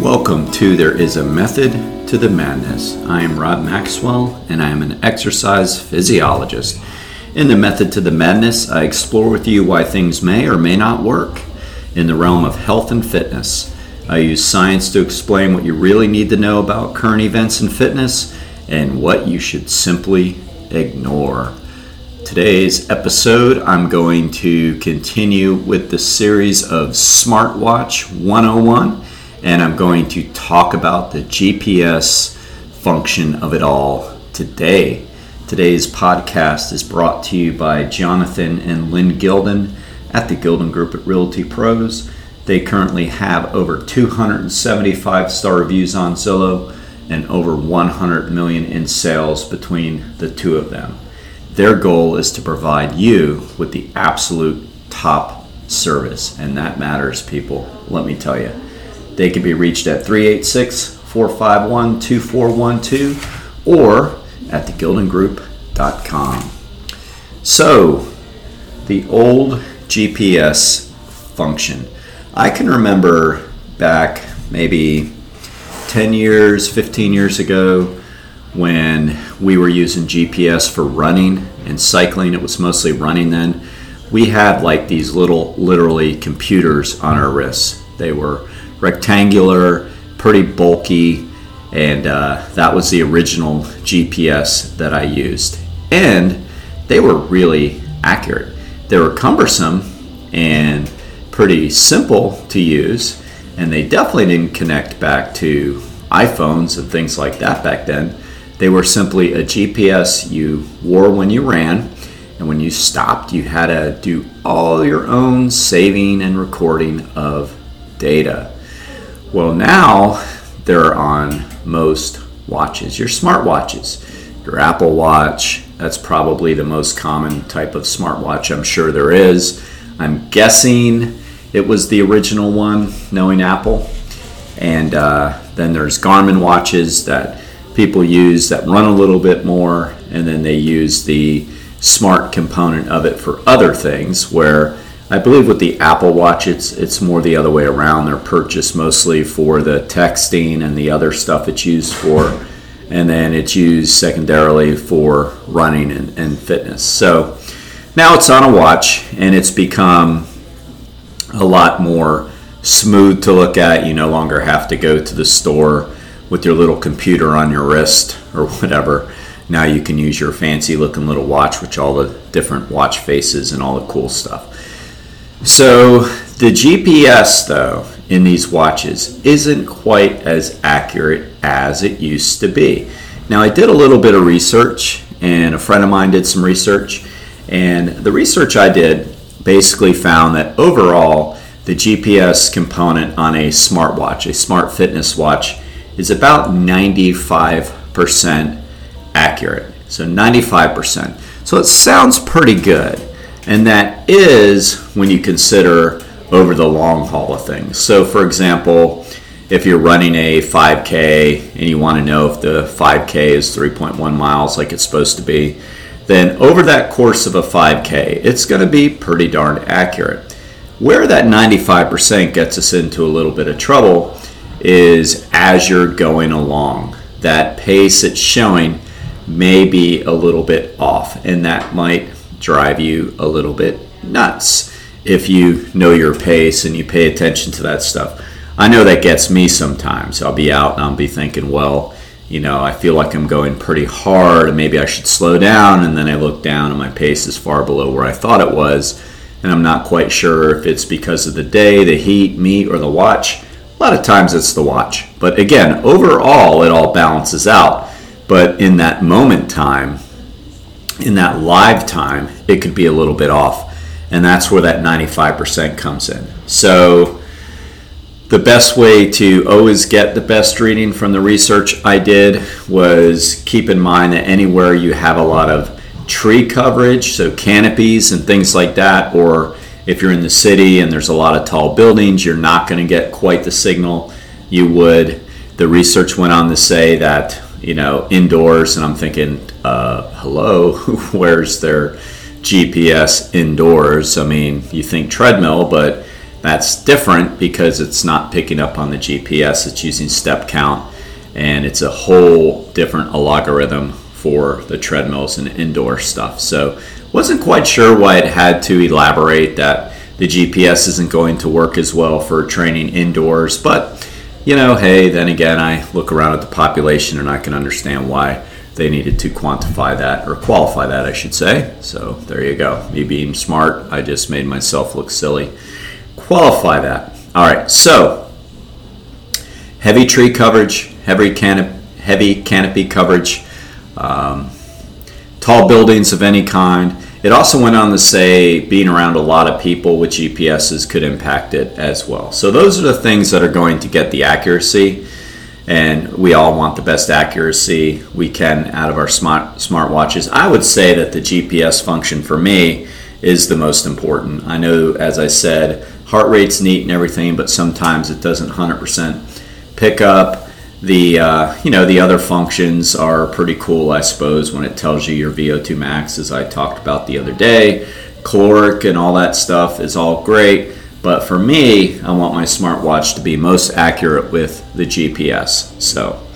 Welcome to There Is a Method to the Madness. I am Rob Maxwell and I am an exercise physiologist. In the Method to the Madness, I explore with you why things may or may not work in the realm of health and fitness. I use science to explain what you really need to know about current events in fitness and what you should simply ignore. Today's episode, I'm going to continue with the series of Smartwatch 101 and I'm going to talk about the GPS function of it all today. Today's podcast is brought to you by Jonathan and Lynn Gilden at the Gilden Group at Realty Pros. They currently have over 275 star reviews on Zillow and over 100 million in sales between the two of them. Their goal is to provide you with the absolute top service, and that matters, people. Let me tell you. They can be reached at 386 451 2412 or at thegildengroup.com. So, the old GPS function. I can remember back maybe 10 years, 15 years ago when we were using GPS for running and cycling. It was mostly running then. We had like these little, literally, computers on our wrists. They were rectangular, pretty bulky, and uh, that was the original GPS that I used. And they were really accurate. They were cumbersome and pretty simple to use, and they definitely didn't connect back to iPhones and things like that back then. They were simply a GPS you wore when you ran, and when you stopped, you had to do all your own saving and recording of data. Well, now they're on most watches, your smartwatches, your Apple Watch. That's probably the most common type of smartwatch I'm sure there is. I'm guessing it was the original one, knowing Apple. And uh, then there's Garmin watches that people use that run a little bit more, and then they use the smart component of it for other things where I believe with the Apple Watch, it's it's more the other way around. They're purchased mostly for the texting and the other stuff it's used for, and then it's used secondarily for running and, and fitness. So now it's on a watch, and it's become a lot more smooth to look at. You no longer have to go to the store with your little computer on your wrist or whatever. Now you can use your fancy looking little watch, which all the different watch faces and all the cool stuff. So the GPS, though, in these watches isn't quite as accurate as it used to be. Now, I did a little bit of research, and a friend of mine did some research, and the research I did basically found that overall, the GPS component on a smartwatch, a smart fitness watch, is about 95% accurate. So 95%. So it sounds pretty good. And that is when you consider over the long haul of things. So, for example, if you're running a 5K and you want to know if the 5K is 3.1 miles like it's supposed to be, then over that course of a 5K, it's going to be pretty darn accurate. Where that 95% gets us into a little bit of trouble is as you're going along. That pace it's showing may be a little bit off, and that might drive you a little bit nuts if you know your pace and you pay attention to that stuff. I know that gets me sometimes. I'll be out and I'll be thinking, well, you know, I feel like I'm going pretty hard and maybe I should slow down. And then I look down and my pace is far below where I thought it was. And I'm not quite sure if it's because of the day, the heat, me, or the watch. A lot of times it's the watch. But again, overall, it all balances out. But in that moment time, in that live time, it could be a little bit off. And that's where that 95% comes in. So, the best way to always get the best reading from the research I did was keep in mind that anywhere you have a lot of tree coverage, so canopies and things like that, or if you're in the city and there's a lot of tall buildings, you're not going to get quite the signal you would. The research went on to say that you know, indoors, and I'm thinking, uh, hello, where's their GPS indoors? I mean, you think treadmill, but That's different because it's not picking up on the GPS, it's using step count, and it's a whole different algorithm for the treadmills and indoor stuff. So, wasn't quite sure why it had to elaborate that the GPS isn't going to work as well for training indoors, but you know, hey, then again, I look around at the population and I can understand why they needed to quantify that or qualify that, I should say. So there you go. Me being smart, I just made myself look silly. Qualify that. All right, so heavy tree coverage, heavy canopy, heavy canopy coverage, um, tall buildings of any kind. It also went on to say being around a lot of people with GPSs could impact it as well. So those are the things that are going to get the accuracy and we all want the best accuracy we can out of our smart smartwatches. I would say that the GPS function for me is the most important. I know, as I said, heart rate's neat and everything, but sometimes it doesn't 100% pick up. The uh, you know the other functions are pretty cool, I suppose, when it tells you your VO2 max, as I talked about the other day. Caloric and all that stuff is all great but for me, I want my smartwatch to be most accurate with the GPS. So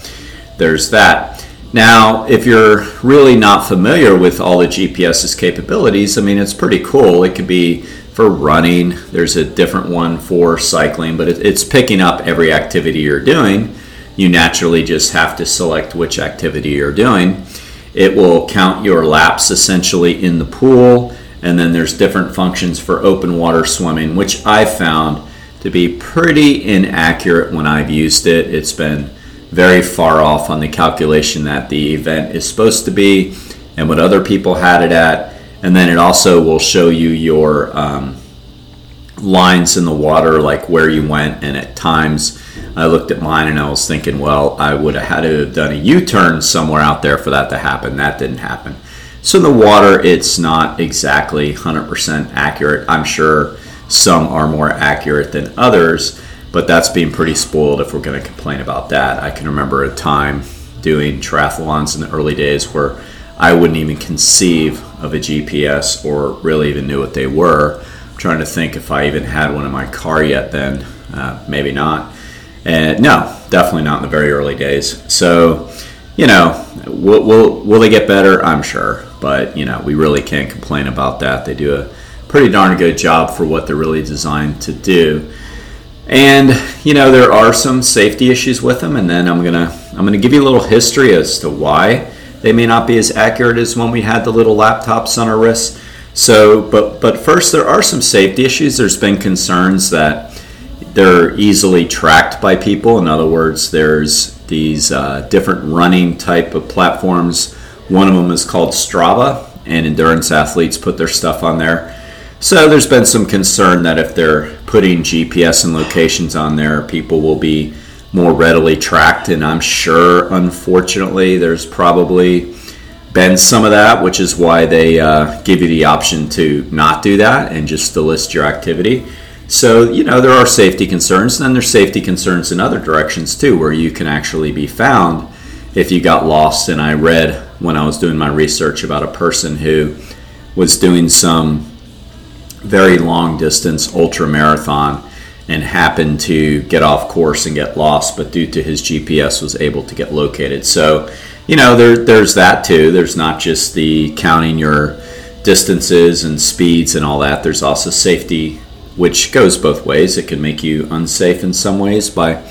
there's that. Now, if you're really not familiar with all the GPS's capabilities, I mean, it's pretty cool. It could be for running, there's a different one for cycling, but it's picking up every activity you're doing. You naturally just have to select which activity you're doing. It will count your laps essentially in the pool and then there's different functions for open water swimming, which I found to be pretty inaccurate when I've used it. It's been very far off on the calculation that the event is supposed to be and what other people had it at. And then it also will show you your um, lines in the water, like where you went. And at times, I looked at mine and I was thinking, well, I would have had to have done a U turn somewhere out there for that to happen. That didn't happen. So in the water, it's not exactly 100% accurate. I'm sure some are more accurate than others, but that's being pretty spoiled if we're going to complain about that. I can remember a time doing triathlons in the early days where I wouldn't even conceive of a GPS or really even knew what they were. I'm trying to think if I even had one in my car yet then. Uh, maybe not. And no, definitely not in the very early days. So, you know, will, will, will they get better? I'm sure. But you know, we really can't complain about that. They do a pretty darn good job for what they're really designed to do. And you know, there are some safety issues with them. And then I'm gonna I'm gonna give you a little history as to why they may not be as accurate as when we had the little laptops on our wrists. So, but but first, there are some safety issues. There's been concerns that they're easily tracked by people. In other words, there's these uh, different running type of platforms one of them is called Strava, and endurance athletes put their stuff on there. So there's been some concern that if they're putting GPS and locations on there, people will be more readily tracked. And I'm sure, unfortunately, there's probably been some of that, which is why they uh, give you the option to not do that and just to list your activity. So, you know, there are safety concerns, and then there's safety concerns in other directions too, where you can actually be found if you got lost. And I read when I was doing my research about a person who was doing some very long distance ultra marathon and happened to get off course and get lost, but due to his GPS was able to get located. So, you know, there, there's that too. There's not just the counting your distances and speeds and all that. There's also safety, which goes both ways. It can make you unsafe in some ways by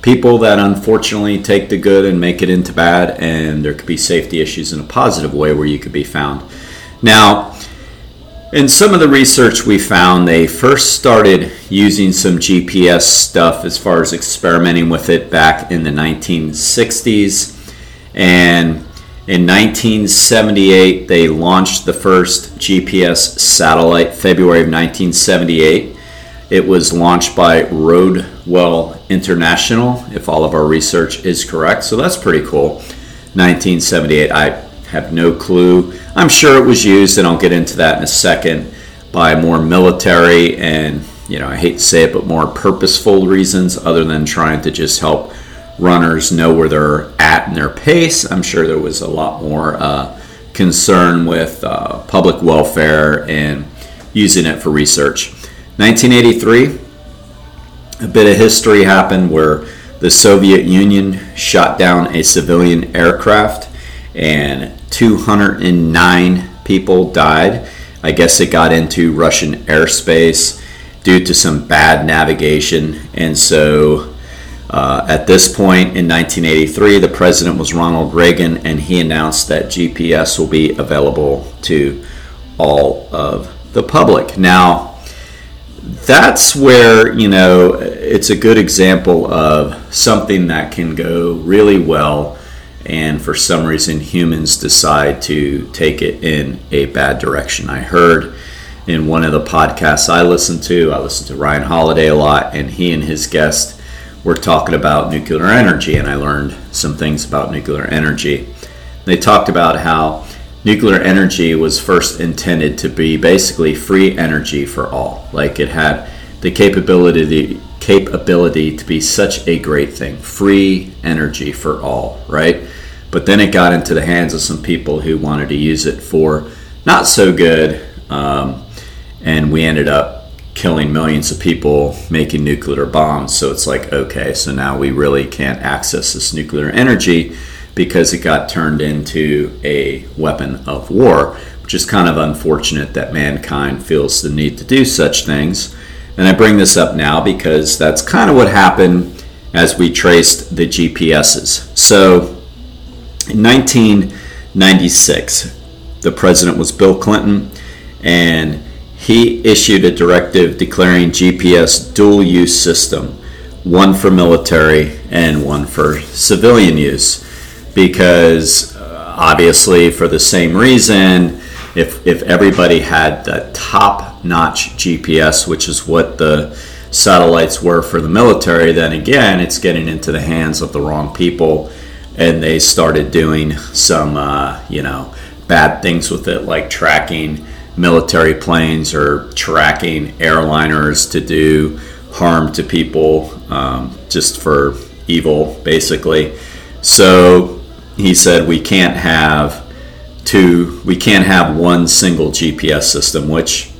people that unfortunately take the good and make it into bad, and there could be safety issues in a positive way where you could be found. Now, in some of the research we found, they first started using some GPS stuff as far as experimenting with it back in the 1960s. And in 1978, they launched the first GPS satellite, February of 1978. It was launched by Rockwell International, if all of our research is correct. So that's pretty cool. 1978. I have no clue. I'm sure it was used, and I'll get into that in a second, by more military and, you know, I hate to say it, but more purposeful reasons other than trying to just help runners know where they're at in their pace. I'm sure there was a lot more uh, concern with uh, public welfare and using it for research. 1983, a bit of history happened where the Soviet Union shot down a civilian aircraft and 209 people died. I guess it got into Russian airspace due to some bad navigation. And so uh, at this point in 1983, the president was Ronald Reagan, and he announced that GPS will be available to all of the public. Now, that's where, you know, it's a good example of something that can go really well, and for some reason, humans decide to take it in a bad direction. I heard in one of the podcasts I listened to, I listened to Ryan Holiday a lot, and he and his guest were talking about nuclear energy, and I learned some things about nuclear energy. They talked about how nuclear energy was first intended to be basically free energy for all. Like it had the capability the capability to be such a great thing, free energy for all, right? But then it got into the hands of some people who wanted to use it for not so good, um, and we ended up killing millions of people making nuclear bombs. So it's like, okay, so now we really can't access this nuclear energy because it got turned into a weapon of war, which is kind of unfortunate that mankind feels the need to do such things. And I bring this up now because that's kind of what happened as we traced the GPSs. So in 1996, the president was Bill Clinton, and he issued a directive declaring GPS dual use system, one for military and one for civilian use because uh, obviously for the same reason if if everybody had the top notch GPS which is what the satellites were for the military then again it's getting into the hands of the wrong people and they started doing some uh, you know bad things with it like tracking military planes or tracking airliners to do harm to people um, just for evil basically so he said we can't have two, we can't have one single GPS system, which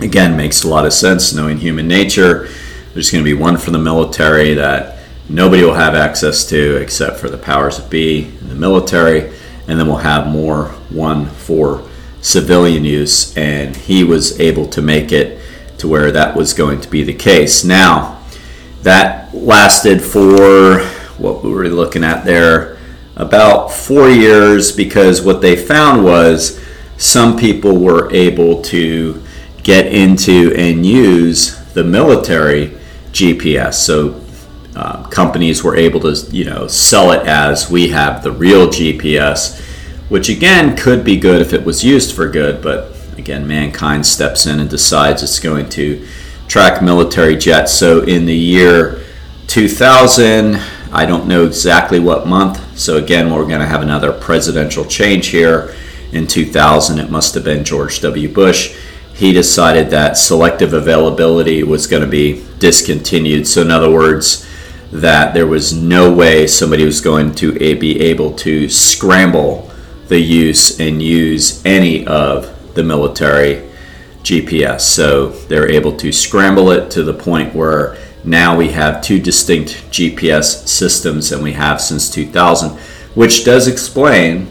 again makes a lot of sense knowing human nature. There's going to be one for the military that nobody will have access to except for the powers that be in the military, and then we'll have more one for civilian use. And he was able to make it to where that was going to be the case. Now, that lasted for what we were looking at there about four years because what they found was some people were able to get into and use the military GPS. So uh, companies were able to, you know, sell it as we have the real GPS, which again could be good if it was used for good, but again, mankind steps in and decides it's going to track military jets. So in the year 2000, I don't know exactly what month. So again, we're going to have another presidential change here in 2000. It must have been George W. Bush. He decided that selective availability was going to be discontinued. So in other words, that there was no way somebody was going to be able to scramble the use and use any of the military GPS. So they're able to scramble it to the point where now we have two distinct GPS systems than we have since 2000, which does explain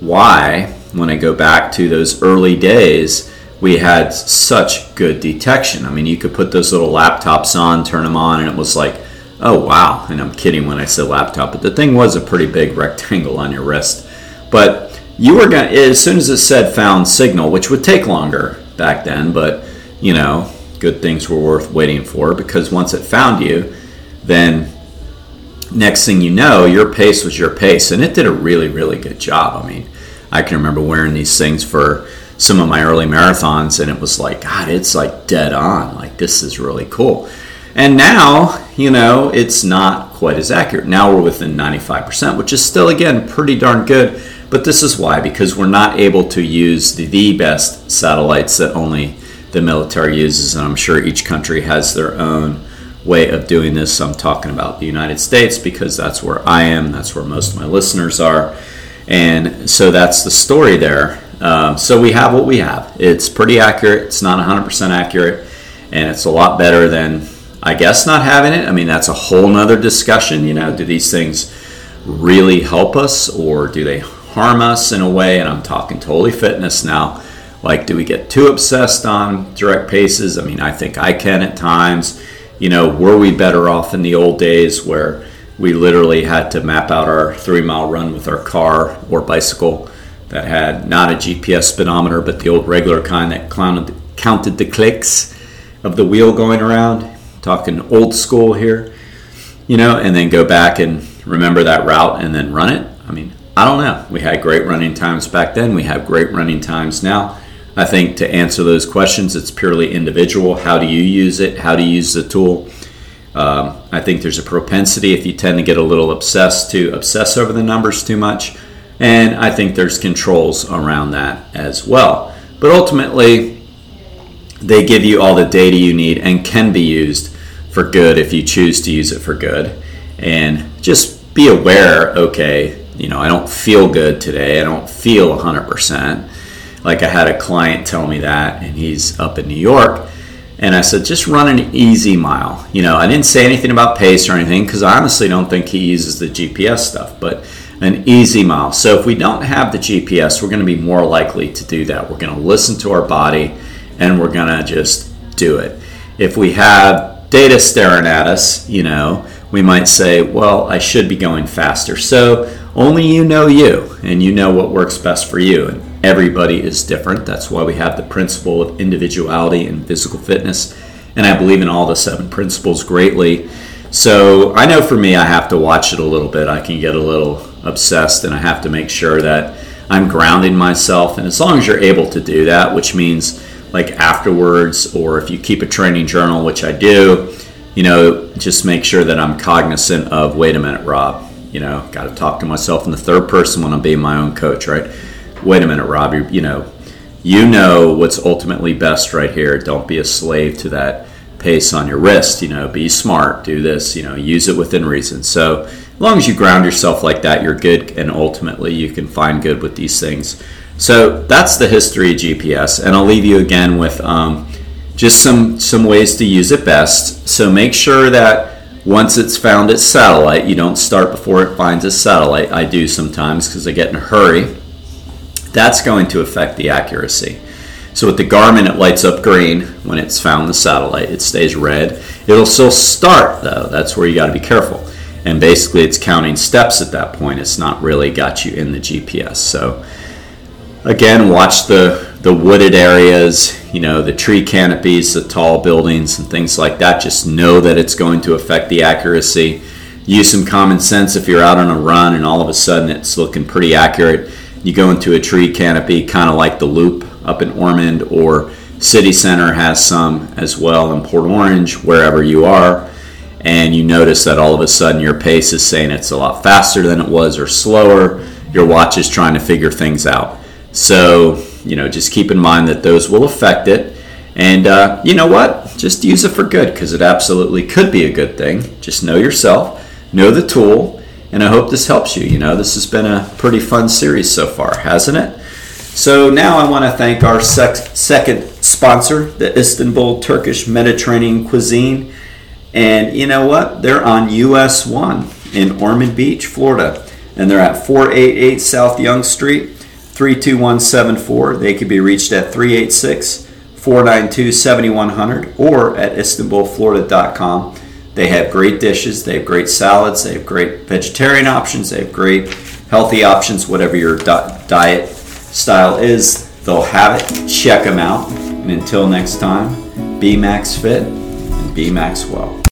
why, when I go back to those early days, we had such good detection. I mean, you could put those little laptops on, turn them on, and it was like, oh wow. And I'm kidding when I said laptop, but the thing was a pretty big rectangle on your wrist. But you were going as soon as it said found signal, which would take longer back then, but you know, good things were worth waiting for because once it found you, then next thing you know, your pace was your pace. And it did a really, really good job. I mean, I can remember wearing these things for some of my early marathons, and it was like, God, it's like dead on. Like, this is really cool. And now, you know, it's not quite as accurate. Now we're within 95%, which is still, again, pretty darn good. But this is why, because we're not able to use the, the best satellites that only the military uses, and I'm sure each country has their own way of doing this. I'm talking about the United States because that's where I am, that's where most of my listeners are, and so that's the story there. Um, so we have what we have. It's pretty accurate. It's not 100% accurate, and it's a lot better than I guess not having it, I mean, that's a whole nother discussion. You know, do these things really help us or do they harm us in a way? And I'm talking totally fitness now. Like, do we get too obsessed on direct paces? I mean, I think I can at times. You know, were we better off in the old days where we literally had to map out our three mile run with our car or bicycle that had not a GPS speedometer, but the old regular kind that counted, counted the clicks of the wheel going around? Talking old school here, you know, and then go back and remember that route and then run it. I mean, I don't know. We had great running times back then, we have great running times now I think to answer those questions, it's purely individual. How do you use it? How do you use the tool? Um, I think there's a propensity if you tend to get a little obsessed to obsess over the numbers too much. And I think there's controls around that as well. But ultimately, they give you all the data you need and can be used for good if you choose to use it for good. And just be aware okay, you know, I don't feel good today, I don't feel 100% like I had a client tell me that, and he's up in New York. And I said, just run an easy mile. You know, I didn't say anything about pace or anything because I honestly don't think he uses the GPS stuff, but an easy mile. So if we don't have the GPS, we're going to be more likely to do that. We're going to listen to our body and we're going to just do it. If we have data staring at us, you know, we might say, well, I should be going faster. So only you know you and you know what works best for you. And everybody is different. That's why we have the principle of individuality and physical fitness. And I believe in all the seven principles greatly. So I know for me, I have to watch it a little bit. I can get a little obsessed, and I have to make sure that I'm grounding myself. And as long as you're able to do that, which means like afterwards, or if you keep a training journal, which I do, you know, just make sure that I'm cognizant of wait a minute, Rob, you know, got to talk to myself in the third person when I'm being my own coach, right? wait a minute, Rob, you, know, you know what's ultimately best right here. Don't be a slave to that pace on your wrist. You know, be smart, do this, you know, use it within reason. So, as long as you ground yourself like that, you're good, and ultimately you can find good with these things. So, that's the history of GPS, and I'll leave you again with um, just some, some ways to use it best. So, make sure that once it's found its satellite, you don't start before it finds its satellite. I do sometimes because I get in a hurry that's going to affect the accuracy. So with the Garmin, it lights up green when it's found the satellite. It stays red. It'll still start though. That's where you got to be careful. And basically, it's counting steps at that point. It's not really got you in the GPS. So again, watch the the wooded areas. You know, the tree canopies, the tall buildings, and things like that. Just know that it's going to affect the accuracy. Use some common sense if you're out on a run and all of a sudden it's looking pretty accurate you go into a tree canopy, kind of like the Loop up in Ormond, or City Center has some as well in Port Orange, wherever you are, and you notice that all of a sudden your pace is saying it's a lot faster than it was or slower. Your watch is trying to figure things out. So, you know, just keep in mind that those will affect it. And uh, you know what? Just use it for good because it absolutely could be a good thing. Just know yourself, know the tool, and I hope this helps you. You know, this has been a pretty fun series so far, hasn't it? So now I want to thank our sec- second sponsor, the Istanbul Turkish Mediterranean Cuisine. And you know what? They're on US 1 in Ormond Beach, Florida. And they're at 488 South Yonge Street, 32174. They can be reached at 386 492 7100 or at istanbulflorida.com. They have great dishes, they have great salads, they have great vegetarian options, they have great healthy options, whatever your diet style is, they'll have it. Check them out. And until next time, be Max Fit and be Max Well.